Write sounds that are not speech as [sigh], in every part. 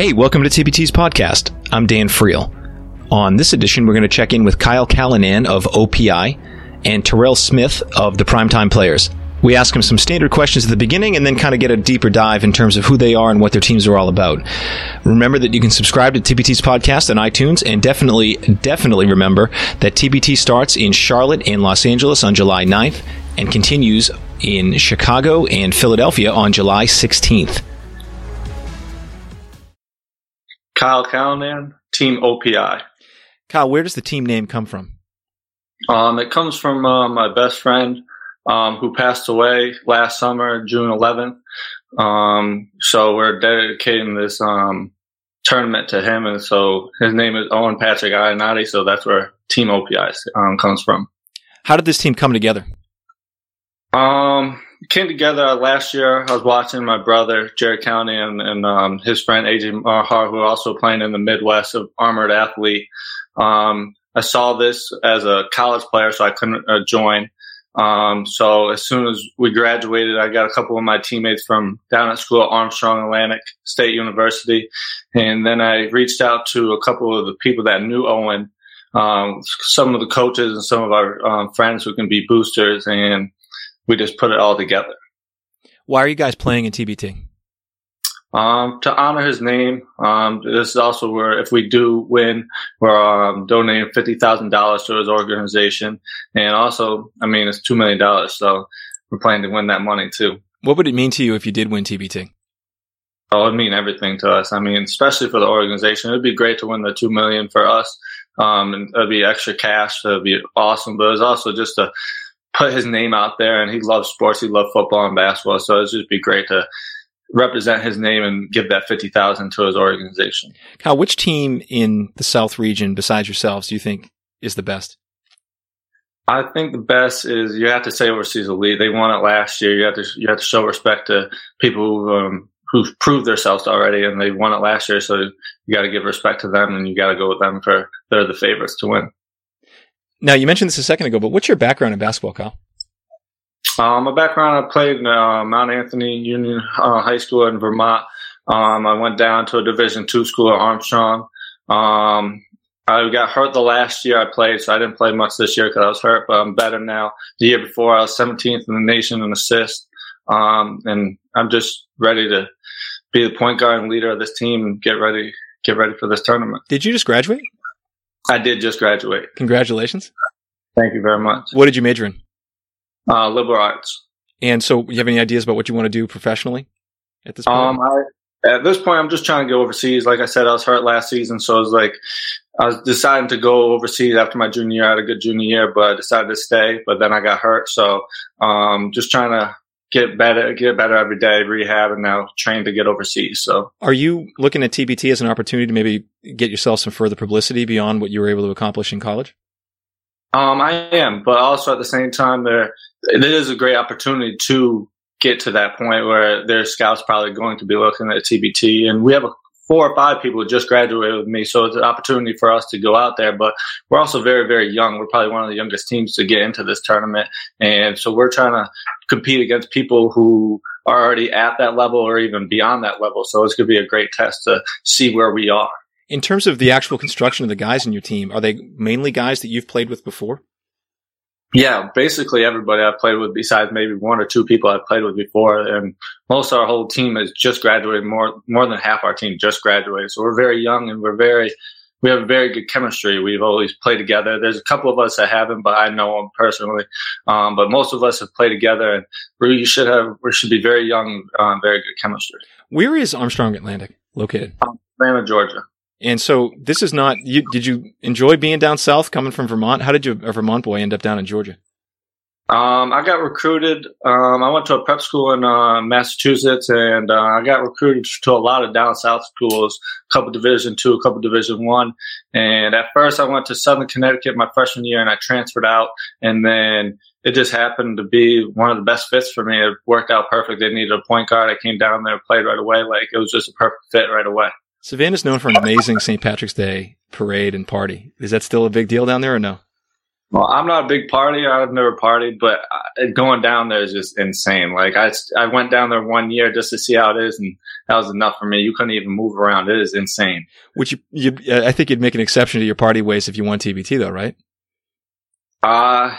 Hey, welcome to TBT's podcast. I'm Dan Friel. On this edition, we're going to check in with Kyle Callanan of OPI and Terrell Smith of the Primetime Players. We ask them some standard questions at the beginning and then kind of get a deeper dive in terms of who they are and what their teams are all about. Remember that you can subscribe to TBT's podcast on iTunes and definitely, definitely remember that TPT starts in Charlotte and Los Angeles on July 9th and continues in Chicago and Philadelphia on July 16th. Kyle Callanan, Team OPI. Kyle, where does the team name come from? Um, it comes from uh, my best friend um, who passed away last summer, June 11th. Um, so we're dedicating this um, tournament to him, and so his name is Owen Patrick Ionati. So that's where Team OPI um, comes from. How did this team come together? Um, came together last year. I was watching my brother Jared County and, and um, his friend AJ Marhar, who are also playing in the Midwest of Armored Athlete. Um, I saw this as a college player, so I couldn't uh, join. Um, so as soon as we graduated, I got a couple of my teammates from down at school Armstrong Atlantic State University, and then I reached out to a couple of the people that knew Owen, um, some of the coaches and some of our um, friends who can be boosters, and we just put it all together. Why are you guys playing in TBT? Um, to honor his name. Um, this is also where if we do win, we're um, donating fifty thousand dollars to his organization, and also, I mean, it's two million dollars, so we're planning to win that money too. What would it mean to you if you did win TBT? Oh, it'd mean everything to us. I mean, especially for the organization, it'd be great to win the two million for us. Um, and it'd be extra cash. It'd be awesome, but it's also just a put his name out there and he loves sports. He loves football and basketball. So it'd just be great to represent his name and give that 50,000 to his organization. Kyle, which team in the South region besides yourselves do you think is the best? I think the best is you have to say overseas elite. They won it last year. You have to you have to show respect to people who um, who've proved themselves already, and they won it last year. So you got to give respect to them, and you got to go with them for they're the favorites to win. Now, you mentioned this a second ago, but what's your background in basketball, Kyle? Um, my background, I played in uh, Mount Anthony Union uh, High School in Vermont. Um, I went down to a Division two school at Armstrong. Um, I got hurt the last year I played, so I didn't play much this year because I was hurt, but I'm better now. The year before, I was 17th in the nation in assists. Um, and I'm just ready to be the point guard and leader of this team and get ready, get ready for this tournament. Did you just graduate? I did just graduate. Congratulations. Thank you very much. What did you major in? Uh, liberal arts. And so, you have any ideas about what you want to do professionally at this point? Um, I, at this point, I'm just trying to go overseas. Like I said, I was hurt last season, so I was like, I was deciding to go overseas after my junior year. I had a good junior year, but I decided to stay. But then I got hurt, so um, just trying to get better, get better every day, rehab, and now train to get overseas. So, are you looking at TBT as an opportunity to maybe get yourself some further publicity beyond what you were able to accomplish in college? Um, I am, but also at the same time, there it is a great opportunity to get to that point where their scouts probably going to be looking at TBT, and we have a four or five people just graduated with me. So it's an opportunity for us to go out there, but we're also very, very young. We're probably one of the youngest teams to get into this tournament. And so we're trying to compete against people who are already at that level or even beyond that level. So it's going to be a great test to see where we are. In terms of the actual construction of the guys in your team, are they mainly guys that you've played with before? Yeah, basically everybody I've played with, besides maybe one or two people I've played with before, and most of our whole team has just graduated. More more than half our team just graduated, so we're very young and we're very we have very good chemistry. We've always played together. There's a couple of us that haven't, but I know them personally. Um, but most of us have played together, and we should have we should be very young, um, very good chemistry. Where is Armstrong Atlantic located? Um, Atlanta, Georgia. And so this is not you. Did you enjoy being down south, coming from Vermont? How did you, a Vermont boy, end up down in Georgia? Um, I got recruited. Um, I went to a prep school in uh, Massachusetts, and uh, I got recruited to a lot of down south schools, a couple Division two, a couple Division one. And at first, I went to Southern Connecticut my freshman year, and I transferred out. And then it just happened to be one of the best fits for me. It worked out perfect. They needed a point guard. I came down there, played right away. Like it was just a perfect fit right away. Savannah's known for an amazing St. Patrick's Day parade and party. Is that still a big deal down there or no? Well, I'm not a big partier. I've never partied, but going down there is just insane. Like I, I went down there one year just to see how it is, and that was enough for me. You couldn't even move around. It is insane. Which you, you I think you'd make an exception to your party ways if you won TBT though, right? Uh,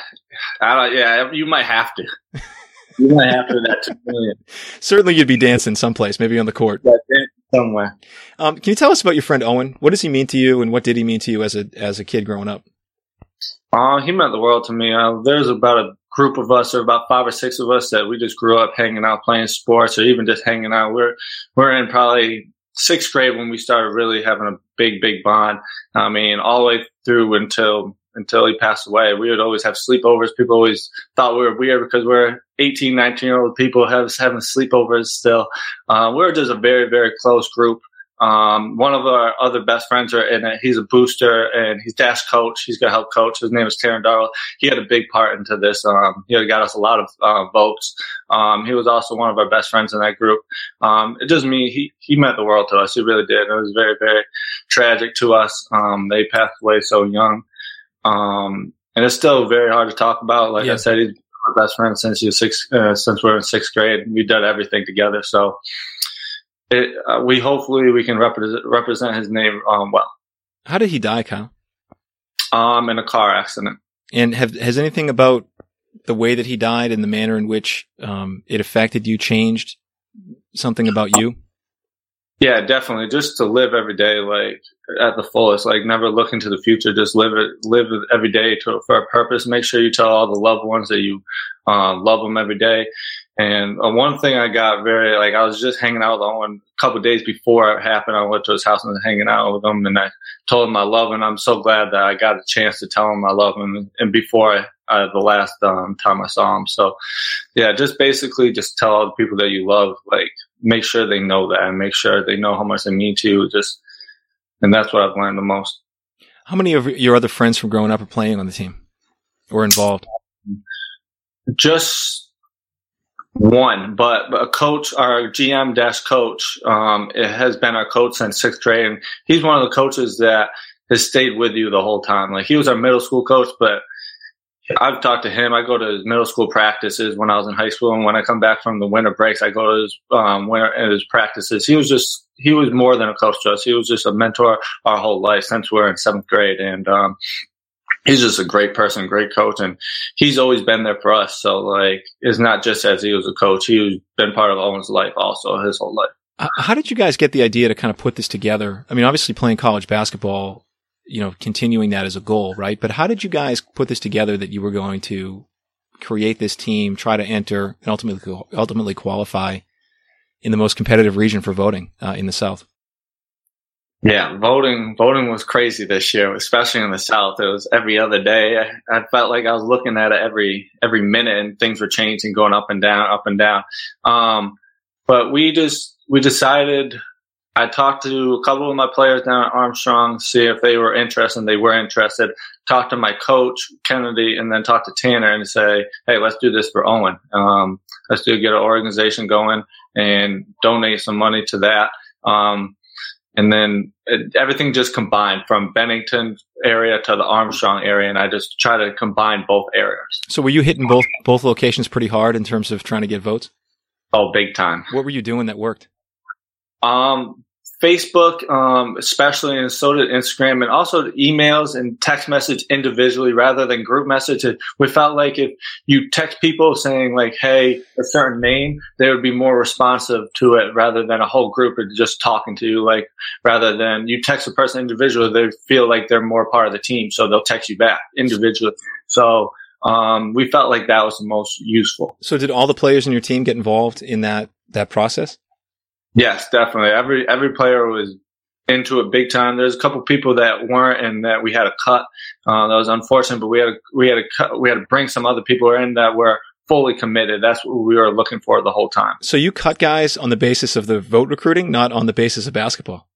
I don't, yeah, you might have to. you might have to that two million. [laughs] Certainly, you'd be dancing someplace, maybe on the court. Yeah, somewhere. Um, can you tell us about your friend Owen? What does he mean to you, and what did he mean to you as a as a kid growing up? Uh, he meant the world to me. Uh, there's about a group of us, or about five or six of us, that we just grew up hanging out, playing sports, or even just hanging out. We're we're in probably sixth grade when we started really having a big, big bond. I mean, all the way through until until he passed away. We would always have sleepovers. People always thought we were weird because we're 18, 19 year old people have, having sleepovers still. Uh, we're just a very, very close group. Um, one of our other best friends are in it. He's a booster and he's dash coach. He's going to help coach. His name is Taryn Darrell. He had a big part into this. Um, he got us a lot of uh, votes. Um, he was also one of our best friends in that group. Um, it doesn't mean he, he meant the world to us. He really did. It was very, very tragic to us. Um, they passed away so young. Um, and it's still very hard to talk about. Like yeah. I said, he's my best friend since he was six, uh, since we were in sixth grade. We've done everything together. So it, uh, we hopefully we can represent represent his name um, well. How did he die, Kyle? Um, in a car accident. And have has anything about the way that he died and the manner in which um, it affected you changed something about you? Yeah, definitely. Just to live every day like at the fullest, like never look into the future. Just live it, live every day to, for a purpose. Make sure you tell all the loved ones that you uh, love them every day. And uh, one thing I got very like I was just hanging out with Owen a couple days before it happened. I went to his house and was hanging out with him, and I told him I love him. I'm so glad that I got a chance to tell him I love him. And before I, uh, the last um, time I saw him, so yeah, just basically just tell all the people that you love, like make sure they know that and make sure they know how much they mean to you. Just, and that's what I've learned the most. How many of your other friends from growing up are playing on the team or involved? Just one, but a coach, our GM dash coach, um, it has been our coach since sixth grade. And he's one of the coaches that has stayed with you the whole time. Like he was our middle school coach, but I've talked to him. I go to his middle school practices when I was in high school, and when I come back from the winter breaks, I go to his um, winter his practices. He was just he was more than a coach to us. He was just a mentor our whole life since we are in seventh grade, and um, he's just a great person, great coach, and he's always been there for us. So like, it's not just as he was a coach; he's been part of Owen's life also his whole life. How did you guys get the idea to kind of put this together? I mean, obviously playing college basketball you know, continuing that as a goal, right? But how did you guys put this together that you were going to create this team, try to enter, and ultimately ultimately qualify in the most competitive region for voting uh, in the South? Yeah, voting voting was crazy this year, especially in the South. It was every other day. I, I, felt like I was looking at it every every minute, and things were changing, going up and down, up and down. Um, but we just we decided I talked to a couple of my players down at Armstrong, see if they were interested. They were interested. Talked to my coach Kennedy, and then talked to Tanner and say, "Hey, let's do this for Owen. Um, let's do get an organization going and donate some money to that." Um, and then it, everything just combined from Bennington area to the Armstrong area, and I just try to combine both areas. So, were you hitting both both locations pretty hard in terms of trying to get votes? Oh, big time! What were you doing that worked? Um, Facebook, um, especially, and so did Instagram, and also emails and text message individually rather than group message. We felt like if you text people saying like, "Hey, a certain name," they would be more responsive to it rather than a whole group of just talking to you. Like, rather than you text a person individually, they feel like they're more part of the team, so they'll text you back individually. So um, we felt like that was the most useful. So, did all the players in your team get involved in that that process? Yes, definitely. Every every player was into it big time. There's a couple people that weren't, and that we had to cut. Uh, that was unfortunate, but we had to, we had to cut, we had to bring some other people in that were fully committed. That's what we were looking for the whole time. So you cut guys on the basis of the vote recruiting, not on the basis of basketball.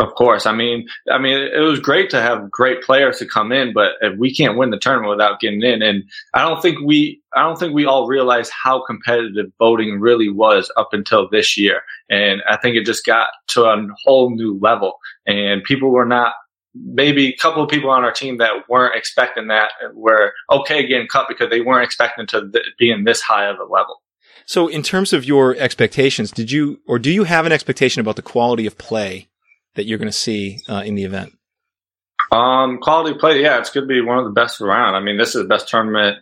Of course. I mean, I mean, it was great to have great players to come in, but we can't win the tournament without getting in. And I don't think we, I don't think we all realize how competitive voting really was up until this year. And I think it just got to a whole new level and people were not, maybe a couple of people on our team that weren't expecting that were okay getting cut because they weren't expecting to be in this high of a level. So, in terms of your expectations, did you or do you have an expectation about the quality of play that you're going to see uh, in the event? Um, quality play, yeah, it's going to be one of the best around. I mean, this is the best tournament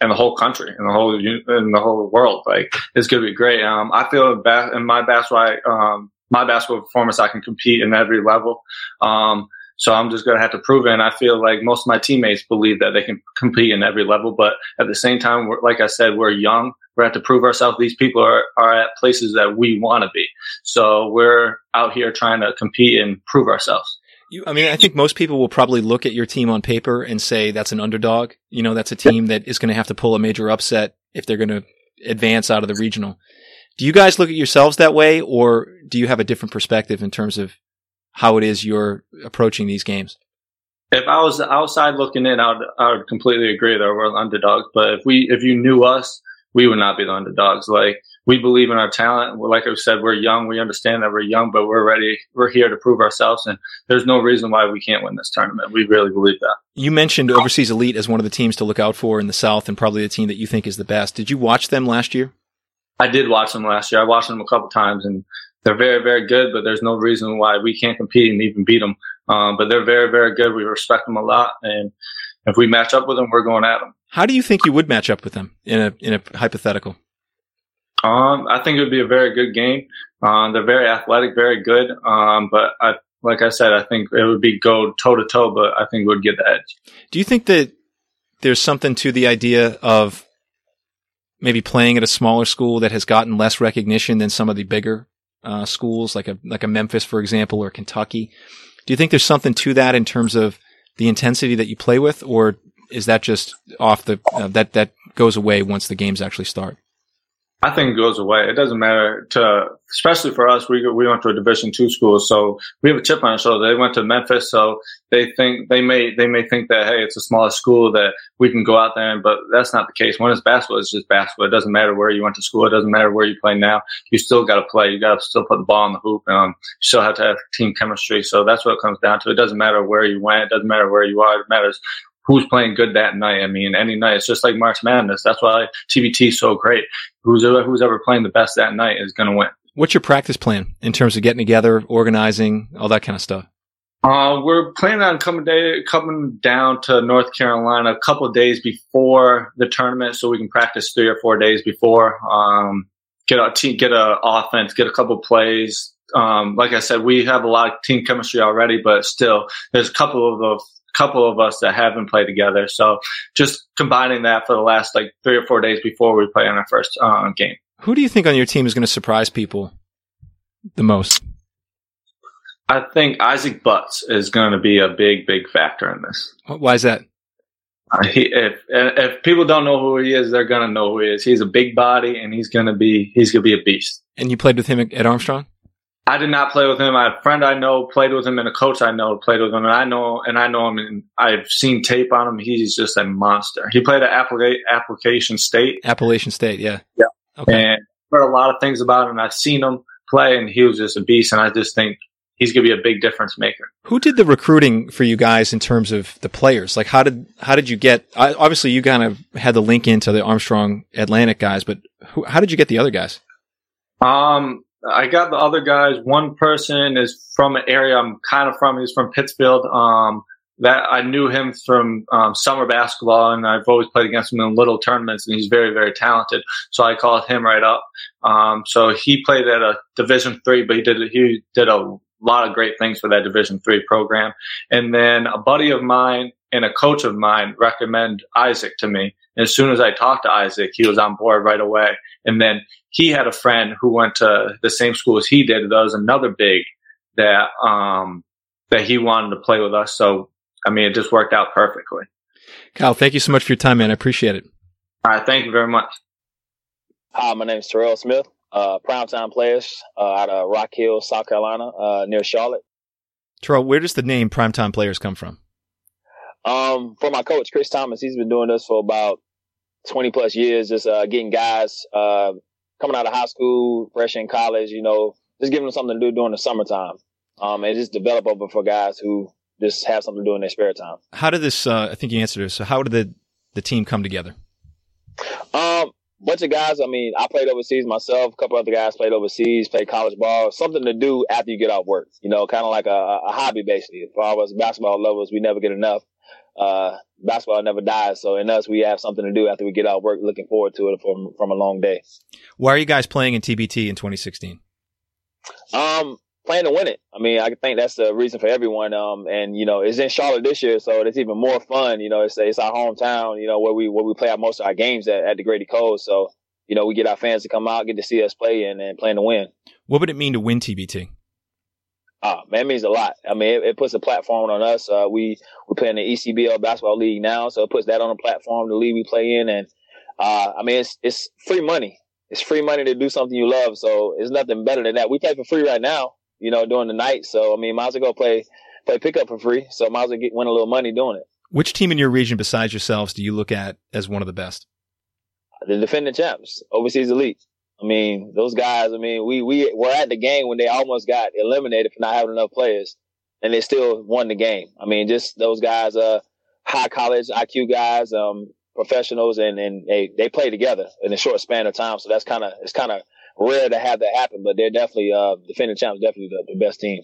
in the whole country, in the whole in the whole world. Like, it's going to be great. Um, I feel in my basketball, um, my basketball performance, I can compete in every level. Um, so I'm just going to have to prove it. And I feel like most of my teammates believe that they can compete in every level. But at the same time, like I said, we're young. We have to prove ourselves. These people are, are at places that we want to be. So we're out here trying to compete and prove ourselves. You, I mean, I think most people will probably look at your team on paper and say that's an underdog. You know, that's a team that is going to have to pull a major upset if they're going to advance out of the regional. Do you guys look at yourselves that way, or do you have a different perspective in terms of how it is you're approaching these games? If I was outside looking in, I would, I would completely agree that we're underdogs. But if we, if you knew us, we would not be the underdogs. Like we believe in our talent. Like I said, we're young. We understand that we're young, but we're ready. We're here to prove ourselves, and there's no reason why we can't win this tournament. We really believe that. You mentioned Overseas Elite as one of the teams to look out for in the South, and probably the team that you think is the best. Did you watch them last year? I did watch them last year. I watched them a couple times, and they're very, very good, but there's no reason why we can't compete and even beat them. Um, but they're very, very good. We respect them a lot. And if we match up with them, we're going at them. How do you think you would match up with them in a, in a hypothetical? Um, I think it would be a very good game. Um, they're very athletic, very good. Um, but I, like I said, I think it would be go toe to toe, but I think we'd get the edge. Do you think that there's something to the idea of maybe playing at a smaller school that has gotten less recognition than some of the bigger uh, schools, like a like a Memphis, for example, or Kentucky. Do you think there's something to that in terms of the intensity that you play with, or is that just off the uh, that that goes away once the games actually start? I think it goes away. It doesn't matter to, especially for us. We we went to a Division two school, so we have a chip on our shoulder. They went to Memphis, so they think they may they may think that hey, it's a smaller school that we can go out there, and but that's not the case. When it's basketball, it's just basketball. It doesn't matter where you went to school. It doesn't matter where you play now. You still got to play. You got to still put the ball in the hoop. Um, you still have to have team chemistry. So that's what it comes down to. It doesn't matter where you went. It doesn't matter where you are. It matters who's playing good that night. I mean, any night. It's just like March Madness. That's why TBT is so great. Who's who's ever playing the best that night is going to win. What's your practice plan in terms of getting together, organizing, all that kind of stuff? Uh, we're planning on coming day, coming down to North Carolina a couple days before the tournament, so we can practice three or four days before. Um, get a team, get a offense, get a couple plays. Um, like I said, we have a lot of team chemistry already, but still, there's a couple of couple of us that haven't played together. So just combining that for the last like three or four days before we play on our first uh, game. Who do you think on your team is going to surprise people the most? I think Isaac Butts is going to be a big, big factor in this. Why is that? Uh, he, if if people don't know who he is, they're going to know who he is. He's a big body, and he's going to be he's going to be a beast. And you played with him at Armstrong? I did not play with him. A friend I know played with him, and a coach I know played with him, and I know and I know him, and I've seen tape on him. He's just a monster. He played at Applica- Application State. Appalachian State, yeah, yeah. Okay. And heard a lot of things about him. I've seen him play, and he was just a beast. And I just think he's going to be a big difference maker. Who did the recruiting for you guys in terms of the players? Like, how did how did you get? Obviously, you kind of had the link into the Armstrong Atlantic guys, but who, how did you get the other guys? Um, I got the other guys. One person is from an area I'm kind of from. He's from Pittsfield. Um, that I knew him from um, summer basketball, and I've always played against him in little tournaments, and he's very, very talented. So I called him right up. Um, so he played at a Division three, but he did he did a lot of great things for that Division three program. And then a buddy of mine and a coach of mine recommend Isaac to me. And as soon as I talked to Isaac, he was on board right away. And then he had a friend who went to the same school as he did. That was another big that um, that he wanted to play with us. So I mean, it just worked out perfectly. Kyle, thank you so much for your time, man. I appreciate it. All right, thank you very much. Hi, my name is Terrell Smith, uh, primetime players uh, out of Rock Hill, South Carolina, uh, near Charlotte. Terrell, where does the name primetime players come from? Um, for my coach, Chris Thomas, he's been doing this for about 20 plus years, just uh, getting guys uh, coming out of high school, fresh in college, you know, just giving them something to do during the summertime. Um, and just develop over for guys who just have something to do in their spare time. How did this? Uh, I think you answered this. So how did the the team come together? Um, bunch of guys. I mean, I played overseas myself. A couple other guys played overseas, played college ball. Something to do after you get off work. You know, kind of like a, a, hobby, basically. For all us basketball lovers, we never get enough. Uh, basketball never dies. So in us, we have something to do after we get off work. Looking forward to it from from a long day. Why are you guys playing in TBT in 2016? Um, playing to win it. I mean, I think that's the reason for everyone. Um, and you know, it's in Charlotte this year, so it's even more fun. You know, it's it's our hometown. You know, where we where we play our most of our games at, at the Grady Cole. So you know, we get our fans to come out, get to see us play, and, and playing to win. What would it mean to win TBT? Ah, man, it means a lot. I mean, it, it puts a platform on us. Uh, we we play in the ECBL basketball league now, so it puts that on a platform. The league we play in, and uh, I mean, it's it's free money. It's free money to do something you love. So it's nothing better than that. We play for free right now you know, during the night. So I mean, might as well go play play pickup for free. So might as well get win a little money doing it. Which team in your region besides yourselves do you look at as one of the best? The defending champs, overseas elite. I mean, those guys. I mean, we we were at the game when they almost got eliminated for not having enough players, and they still won the game. I mean, just those guys, uh, high college IQ guys, um, professionals, and and they they play together in a short span of time. So that's kind of it's kind of rare to have that happen, but they're definitely uh, defending champs, definitely the, the best team.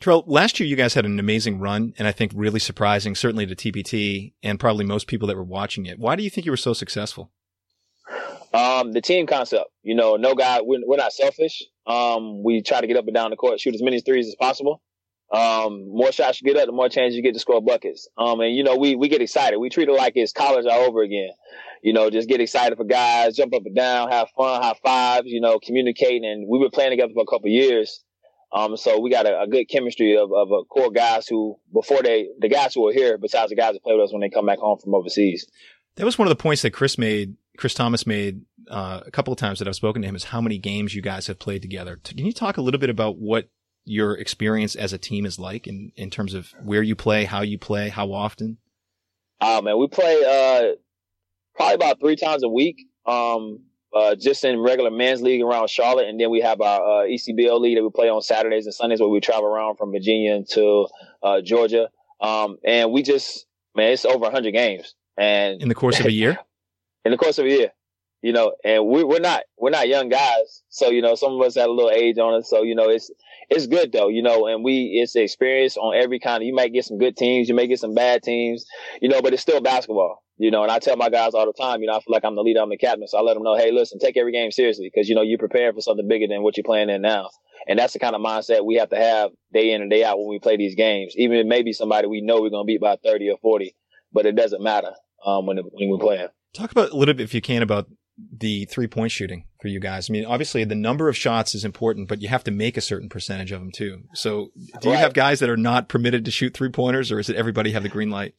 Terrell, last year you guys had an amazing run, and I think really surprising, certainly to TBT and probably most people that were watching it. Why do you think you were so successful? Um, the team concept. You know, no guy. We're, we're not selfish. Um, we try to get up and down the court, shoot as many threes as possible. Um, more shots you get up, the more chance you get to score buckets. Um, and you know, we we get excited. We treat it like it's college all over again you know, just get excited for guys, jump up and down, have fun, high fives, you know, communicating. And we've been playing together for a couple years. Um, so we got a, a good chemistry of, of a core guys who, before they, the guys who are here, besides the guys that play with us when they come back home from overseas. That was one of the points that Chris made, Chris Thomas made uh, a couple of times that I've spoken to him is how many games you guys have played together. Can you talk a little bit about what your experience as a team is like in, in terms of where you play, how you play, how often? Oh man, we play uh probably about three times a week. Um, uh, just in regular men's league around Charlotte, and then we have our uh, ECBL league that we play on Saturdays and Sundays, where we travel around from Virginia to uh, Georgia. Um, and we just, man, it's over 100 games, and in the course of a year. [laughs] in the course of a year, you know, and we, we're not we're not young guys, so you know, some of us had a little age on us, so you know, it's it's good though, you know, and we it's experience on every kind of. You might get some good teams, you may get some bad teams, you know, but it's still basketball. You know, and I tell my guys all the time, you know, I feel like I'm the leader, I'm the captain. So I let them know, hey, listen, take every game seriously because, you know, you're preparing for something bigger than what you're playing in now. And that's the kind of mindset we have to have day in and day out when we play these games. Even if maybe somebody we know we're going to beat by 30 or 40, but it doesn't matter um, when, when we're playing. Talk about a little bit, if you can, about the three point shooting for you guys. I mean, obviously the number of shots is important, but you have to make a certain percentage of them too. So do you have guys that are not permitted to shoot three pointers or is it everybody have the green light?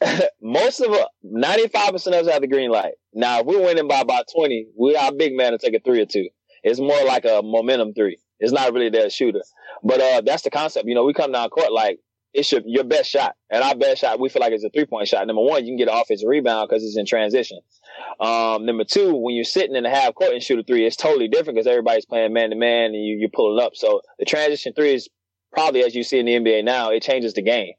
[laughs] most of ninety five percent of us have the green light. Now, if we're winning by about twenty, we are big man to take a three or two. It's more like a momentum three. It's not really their shooter, but uh, that's the concept. You know, we come down court like it's your, your best shot, and our best shot we feel like it's a three point shot. Number one, you can get an offensive rebound because it's in transition. Um, number two, when you're sitting in the half court and shoot a three, it's totally different because everybody's playing man to man and you, you're pulling up. So the transition three is probably as you see in the NBA now, it changes the game.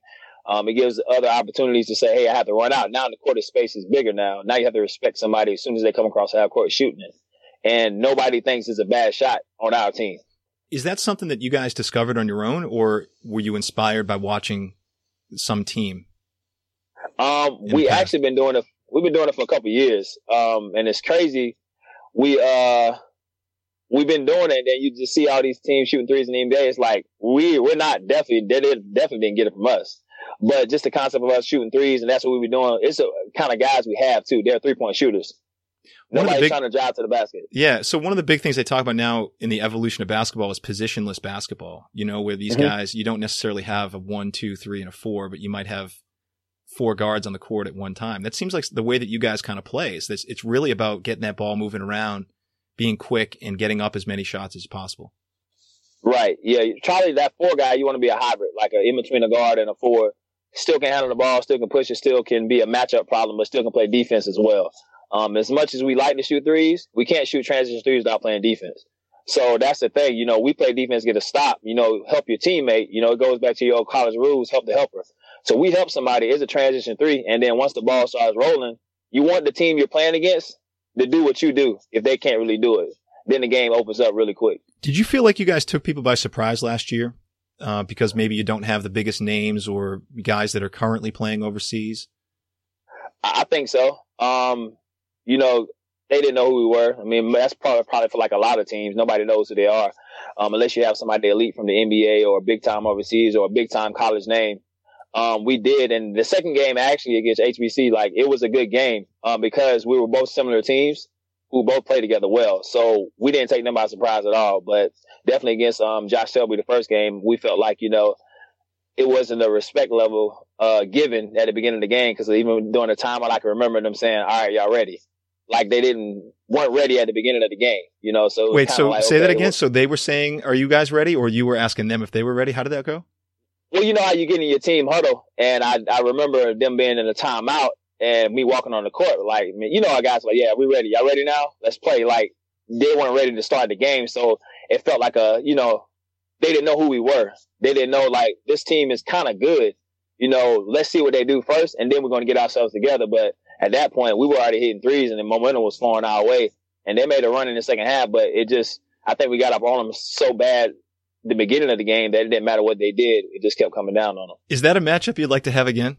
Um, it gives other opportunities to say, hey, I have to run out. Now the court space is bigger now. Now you have to respect somebody as soon as they come across half court shooting it. And nobody thinks it's a bad shot on our team. Is that something that you guys discovered on your own or were you inspired by watching some team? Um, we actually been doing it. We've been doing it for a couple years. Um, and it's crazy. We, uh, we've been doing it, and then you just see all these teams shooting threes in the NBA. It's like we we're not definitely they definitely didn't get it from us. But just the concept of us shooting threes, and that's what we be doing. It's a kind of guys we have too. They're three point shooters. Nobody's big, trying to drive to the basket. Yeah. So one of the big things they talk about now in the evolution of basketball is positionless basketball. You know, where these mm-hmm. guys, you don't necessarily have a one, two, three, and a four, but you might have four guards on the court at one time. That seems like the way that you guys kind of play. Is this? It's really about getting that ball moving around, being quick, and getting up as many shots as possible. Right. Yeah. Charlie, that four guy, you want to be a hybrid, like a in between a guard and a four still can handle the ball, still can push it, still can be a matchup problem, but still can play defense as well. Um, as much as we like to shoot threes, we can't shoot transition threes without playing defense. So that's the thing, you know, we play defense, get a stop, you know, help your teammate. You know, it goes back to your college rules, help the helper. So we help somebody is a transition three. And then once the ball starts rolling, you want the team you're playing against, to do what you do if they can't really do it. Then the game opens up really quick. Did you feel like you guys took people by surprise last year? Uh, because maybe you don't have the biggest names or guys that are currently playing overseas? I think so. Um, you know, they didn't know who we were. I mean, that's probably probably for like a lot of teams. Nobody knows who they are, um, unless you have somebody elite from the NBA or big time overseas or a big time college name. Um, we did, and the second game actually against HBC, like it was a good game um, because we were both similar teams who both played together well. So we didn't take them by surprise at all. But definitely against um, Josh Selby, the first game, we felt like you know it wasn't a respect level uh, given at the beginning of the game because even during the time, I can remember them saying, "All right, y'all ready." Like they didn't weren't ready at the beginning of the game, you know. So wait, so like, say okay, that again. Well, so they were saying, "Are you guys ready?" Or you were asking them if they were ready? How did that go? well, you know how you get in your team huddle, and I I remember them being in a timeout and me walking on the court, like you know, our guys like, "Yeah, we ready? Y'all ready now? Let's play." Like they weren't ready to start the game, so it felt like a you know they didn't know who we were. They didn't know like this team is kind of good. You know, let's see what they do first, and then we're going to get ourselves together. But at that point, we were already hitting threes and the momentum was flowing our way. And they made a run in the second half, but it just, I think we got up on them so bad the beginning of the game that it didn't matter what they did. It just kept coming down on them. Is that a matchup you'd like to have again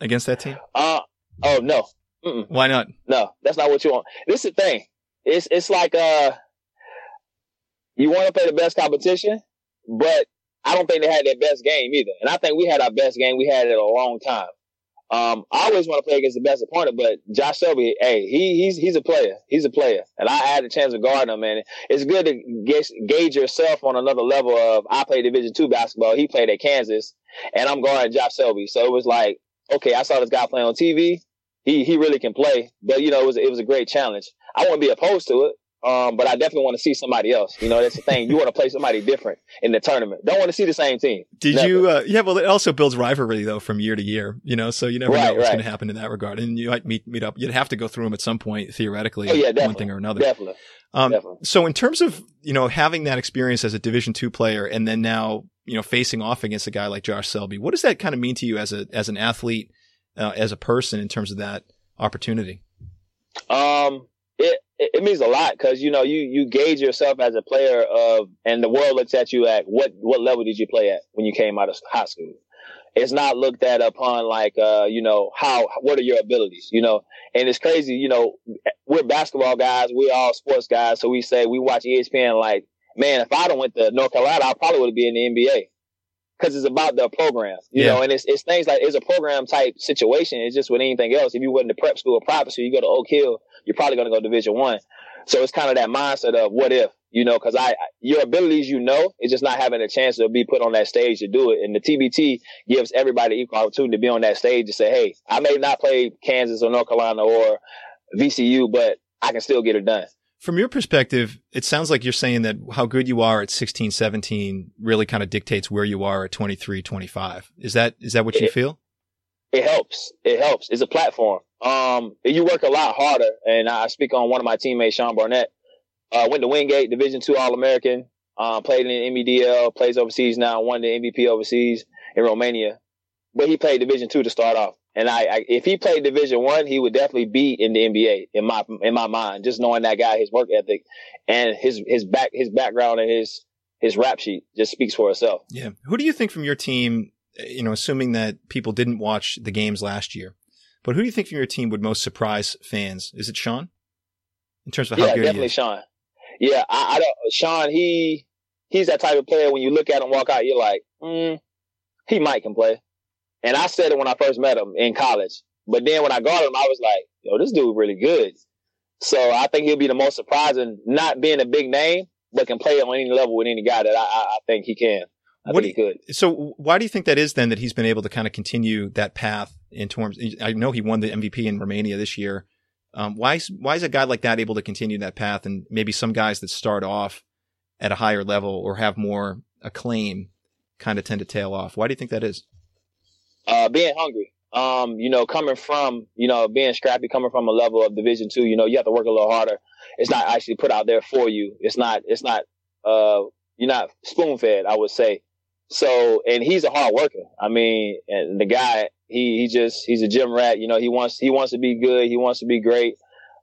against that team? Uh, oh, no. Mm-mm. Why not? No, that's not what you want. This is the thing. It's, it's like, uh, you want to play the best competition, but I don't think they had their best game either. And I think we had our best game. We had it a long time. Um, I always want to play against the best opponent, but Josh Selby, hey, he he's he's a player. He's a player, and I had a chance to guard him. And it's good to gauge, gauge yourself on another level. Of I played Division two basketball. He played at Kansas, and I'm guarding Josh Selby. So it was like, okay, I saw this guy playing on TV. He he really can play, but you know, it was it was a great challenge. I wouldn't be opposed to it. Um, but I definitely want to see somebody else. You know, that's the thing. You want to play somebody different in the tournament. Don't want to see the same team. Did Never. you? Uh, yeah, well, it also builds rivalry though from year to year. You know, so you never Right, know what's right. going to happen in that regard. And you might meet meet up. You'd have to go through them at some point theoretically, Oh, yeah, one thing or another. Definitely, Um, definitely. so in terms of you know having that experience as a Division two player, and then now you know facing off against a guy like Josh Selby, what does that kind of mean to you as a as an athlete, uh, as a person in terms of that opportunity? Um, it it it means a lot because you know you you gauge yourself as a player of, and the world looks at you at what what level did you play at when you came out of high school. It's not looked at upon like uh you know how what are your abilities you know, and it's crazy you know we're basketball guys we're all sports guys so we say we watch ESPN like man if I don't went to North Carolina I probably would be in the NBA because it's about the program, you Yeah. know, and it's it's things like it's a program type situation. It's just with anything else. If you went to prep school or private school, you go to Oak Hill, you're probably going to go to Division One. So it's kind of that mindset of what if, you know, because I your abilities, you know, it's just not having a chance to be put on that stage to do it. And the TBT gives everybody equal opportunity to be on that stage to say, hey, I may not play Kansas or North Carolina or VCU, but I can still get it done. From your perspective, it sounds like you're saying that how good you are at 16, 17 really kind of dictates where you are at 23, 25. Is that is that what you feel? it helps. It helps. It's a platform. Um, you work a lot harder. And I speak on one of my teammates, Sean Barnett. Uh, went to Wingate, Division two All American. Um, played in the NBDL, plays overseas now, won the MVP overseas in Romania. But he played Division two to start off. And I, I if he played Division one, he would definitely be in the NBA in my in my mind. Just knowing that guy, his work ethic, and his his back his background and his his rap sheet just speaks for itself. Yeah. Who do you think from your team, you know, assuming that people didn't watch the games last year, but who do you think from your team would most surprise fans? Is it Sean? In terms of how yeah, good he definitely is? Sean. Yeah, I, I don't. Sean, he he's that type of player. When you look at him walk out, you're like, mm, he might can play. And I said it when I first met him in college. But then when I got him, I was like, yo, this dude really good. So I think he'll be the most surprising, not being a big name, but can play on any level with any guy that I, I, I think he can. I What think he could. So why do you think that is then that he's been able to kind of continue that path in terms? I know he won the MVP in Romania this year. Um, why why is a guy like that able to continue that path, and maybe some guys that start off at a higher level or have more acclaim kind of tend to tail off? Why do you think that is? Uh, being hungry. Um, you know, coming from, you know, being scrappy, coming from a level of division two, you know, you have to work a little harder. It's not actually put out there for you. It's not, it's not, uh, you're not spoon fed, I would say. So, and he's a hard worker. I mean, and the guy, he, he just, he's a gym rat. You know, he wants, he wants to be good. He wants to be great.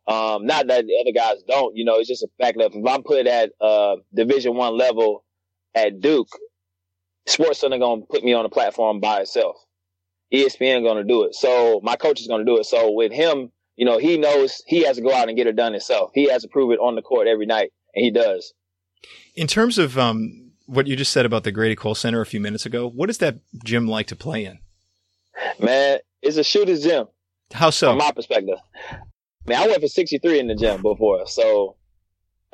Um, not that the other guys don't, you know, it's just a fact that if I'm put at uh, Division One level at Duke, Sports Center gonna put me on a platform by itself. ESPN gonna do it. So my coach is gonna do it. So with him, you know, he knows he has to go out and get it done himself. He has to prove it on the court every night, and he does. In terms of um, what you just said about the Grady Cole Center a few minutes ago, what is that gym like to play in? Man, it's a shooter's gym. How so? From my perspective. Man, I went for 63 in the gym before, so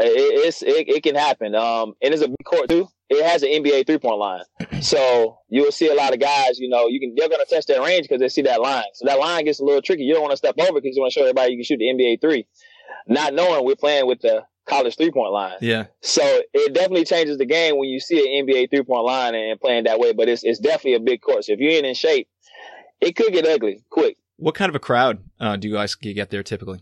it, it's it, it, can happen. Um, and it's a big court too. It has an NBA three point line, so you will see a lot of guys. You know, you can they're going to test that range because they see that line. So that line gets a little tricky. You don't want to step over because you want to show everybody you can shoot the NBA three, not knowing we're playing with the college three point line. Yeah. So it definitely changes the game when you see an NBA three point line and playing that way. But it's it's definitely a big court. So if you ain't in shape, it could get ugly quick. What kind of a crowd uh, do you guys get there typically?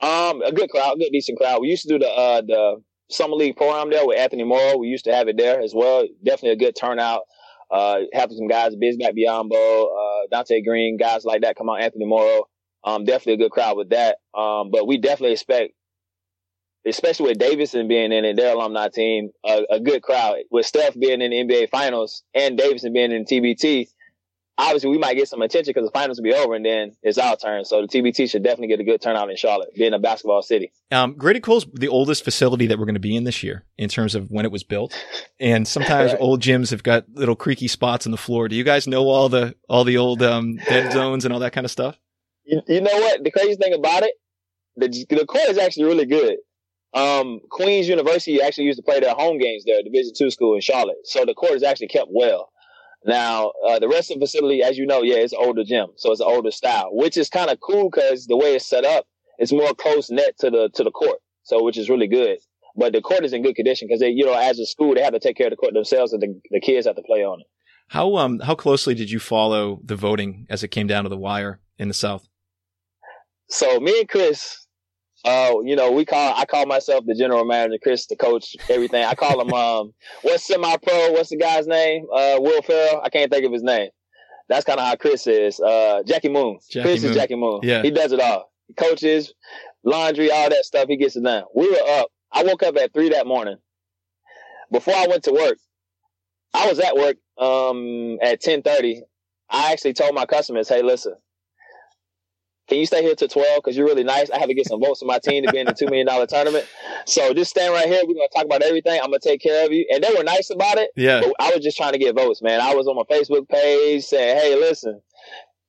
Um, a good crowd, good decent crowd. We used to do the uh, the summer league program there with Anthony Morrow. We used to have it there as well. Definitely a good turnout. Uh, having some guys, Bismack Biyombo, uh, Dante Green, guys like that come on. Anthony Morrow. Um, definitely a good crowd with that. Um, but we definitely expect, especially with Davidson being in it, their alumni team, a, a good crowd. With Steph being in the NBA Finals and Davidson being in TBT, obviously we might get some attention because the finals will be over and then it's our turn. So the TBT should definitely get a good turnout in Charlotte, being a basketball city. Um, Grady Cole's the oldest facility that we're going to be in this year in terms of when it was built. And sometimes [laughs] old gyms have got little creaky spots on the floor. Do you guys know all the, all the old, um, dead [laughs] zones and all that kind of stuff? You, you know what? The crazy thing about it, the, the court is actually really good. Um, Queens University actually used to play their home games there, Division two school in Charlotte. So the court is actually kept well. Now, uh, the rest of the facility, as you know, yeah, it's older gym, so it's an older style, which is kind of cool because the way it's set up, it's more close net to the to the court, so which is really good. But the court is in good condition because they, you know, as a school, they have to take care of the court themselves, and the, the kids have to play on it. How um how closely did you follow the voting as it came down to the wire in the South? So me and Chris, uh, you know, we call I call myself the general manager, Chris the coach, everything. I call him [laughs] um what's semi pro, what's the guy's name? Uh Will Ferrell. I can't think of his name. That's kind of how Chris is. Uh Jackie Moon. Jackie Chris Moon. is Jackie Moon. Yeah. He does it all. He coaches, laundry, all that stuff. He gets it done. We were up. I woke up at three that morning. Before I went to work, I was at work um at ten thirty. I actually told my customers, hey, listen, can you stay here till 12? Because you're really nice. I have to get some votes for my team to be in the $2 million tournament. So just stand right here. We're going to talk about everything. I'm going to take care of you. And they were nice about it. Yeah. I was just trying to get votes, man. I was on my Facebook page saying, hey, listen,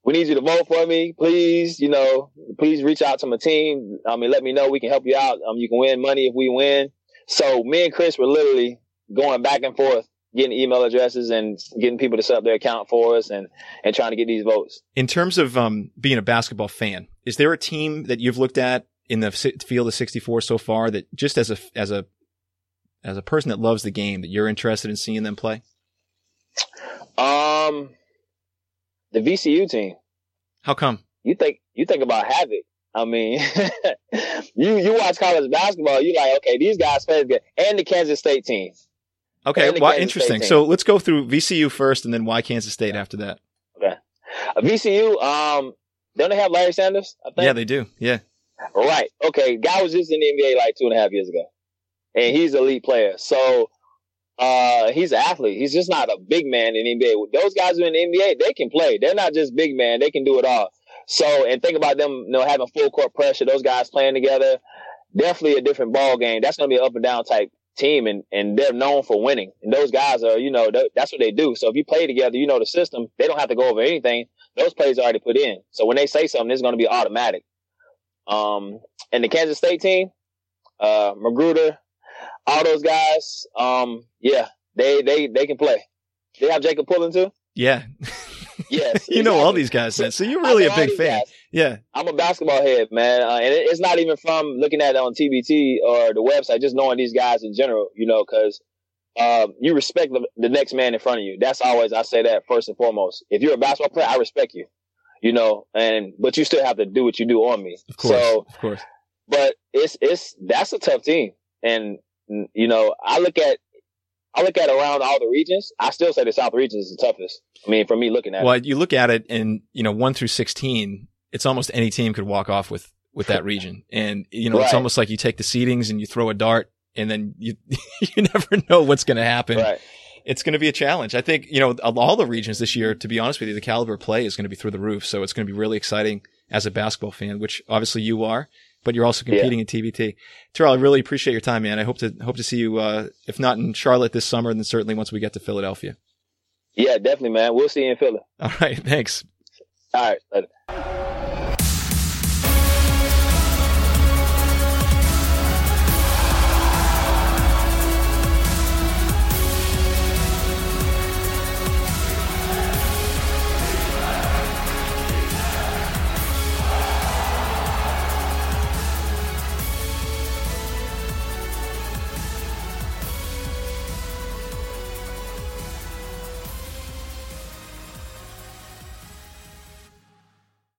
we need you to vote for me. Please, you know, please reach out to my team. I mean, let me know. We can help you out. Um, you can win money if we win. So me and Chris were literally going back and forth getting email addresses and getting people to set up their account for us and, and trying to get these votes. In terms of um, being a basketball fan, is there a team that you've looked at in the field of 64 so far that just as a, as a, as a person that loves the game that you're interested in seeing them play? Um, the VCU team. How come? You think, you think about Havoc. I mean, [laughs] you, you watch college basketball, you like, okay, these guys play good. And the Kansas State team. Okay, well, interesting. So let's go through VCU first, and then why Kansas State after that. Okay, uh, VCU. Um, don't they have Larry Sanders? Yeah, they do. Yeah. Right. Okay. Guy was just in the NBA like two and a half years ago, and he's an elite player. So, uh, he's an athlete. He's just not a big man in the NBA. Those guys are in the NBA, they can play. They're not just big man. They can do it all. So, and think about them, you know, having full court pressure. Those guys playing together. Definitely a different ball game. That's going to be an up and down type team and, and they're known for winning. And those guys are, you know, that's what they do. So if you play together, you know the system, they don't have to go over anything. Those plays are already put in. So when they say something, it's going to be automatic. Um, and the Kansas State team, uh, McGruder, all those guys, um, yeah, they, they, they can play. They have Jacob Pullen too. Yeah. Yes. [laughs] you know all these guys. So you're really a big fan. Guys. Yeah. I'm a basketball head, man. Uh, and it, it's not even from looking at it on TBT or the website, just knowing these guys in general, you know, because uh, you respect the, the, next man in front of you. That's always, I say that first and foremost. If you're a basketball player, I respect you, you know, and, but you still have to do what you do on me. Of course. So, of course. But it's, it's, that's a tough team. And, you know, I look at I look at around all the regions. I still say the South region is the toughest. I mean, for me looking at well, it. you look at it and, you know, one through 16, it's almost any team could walk off with with that region. [laughs] And, you know, right. it's almost like you take the seedings and you throw a dart and then you, [laughs] you never know what's going to happen. Right. It's going to be a challenge. I think, you know, all the regions this year, to be honest with you, the caliber of play is going to be through the roof. So it's going to be really exciting as a basketball fan, which obviously you are, but you're also competing yeah. in TBT. Terrell, I really appreciate your time, man. I hope to, hope to see you, uh, if not in Charlotte this summer, then certainly once we get to Philadelphia. Yeah, definitely, man. We'll see you in Philly. All right. Thanks. All right. Later.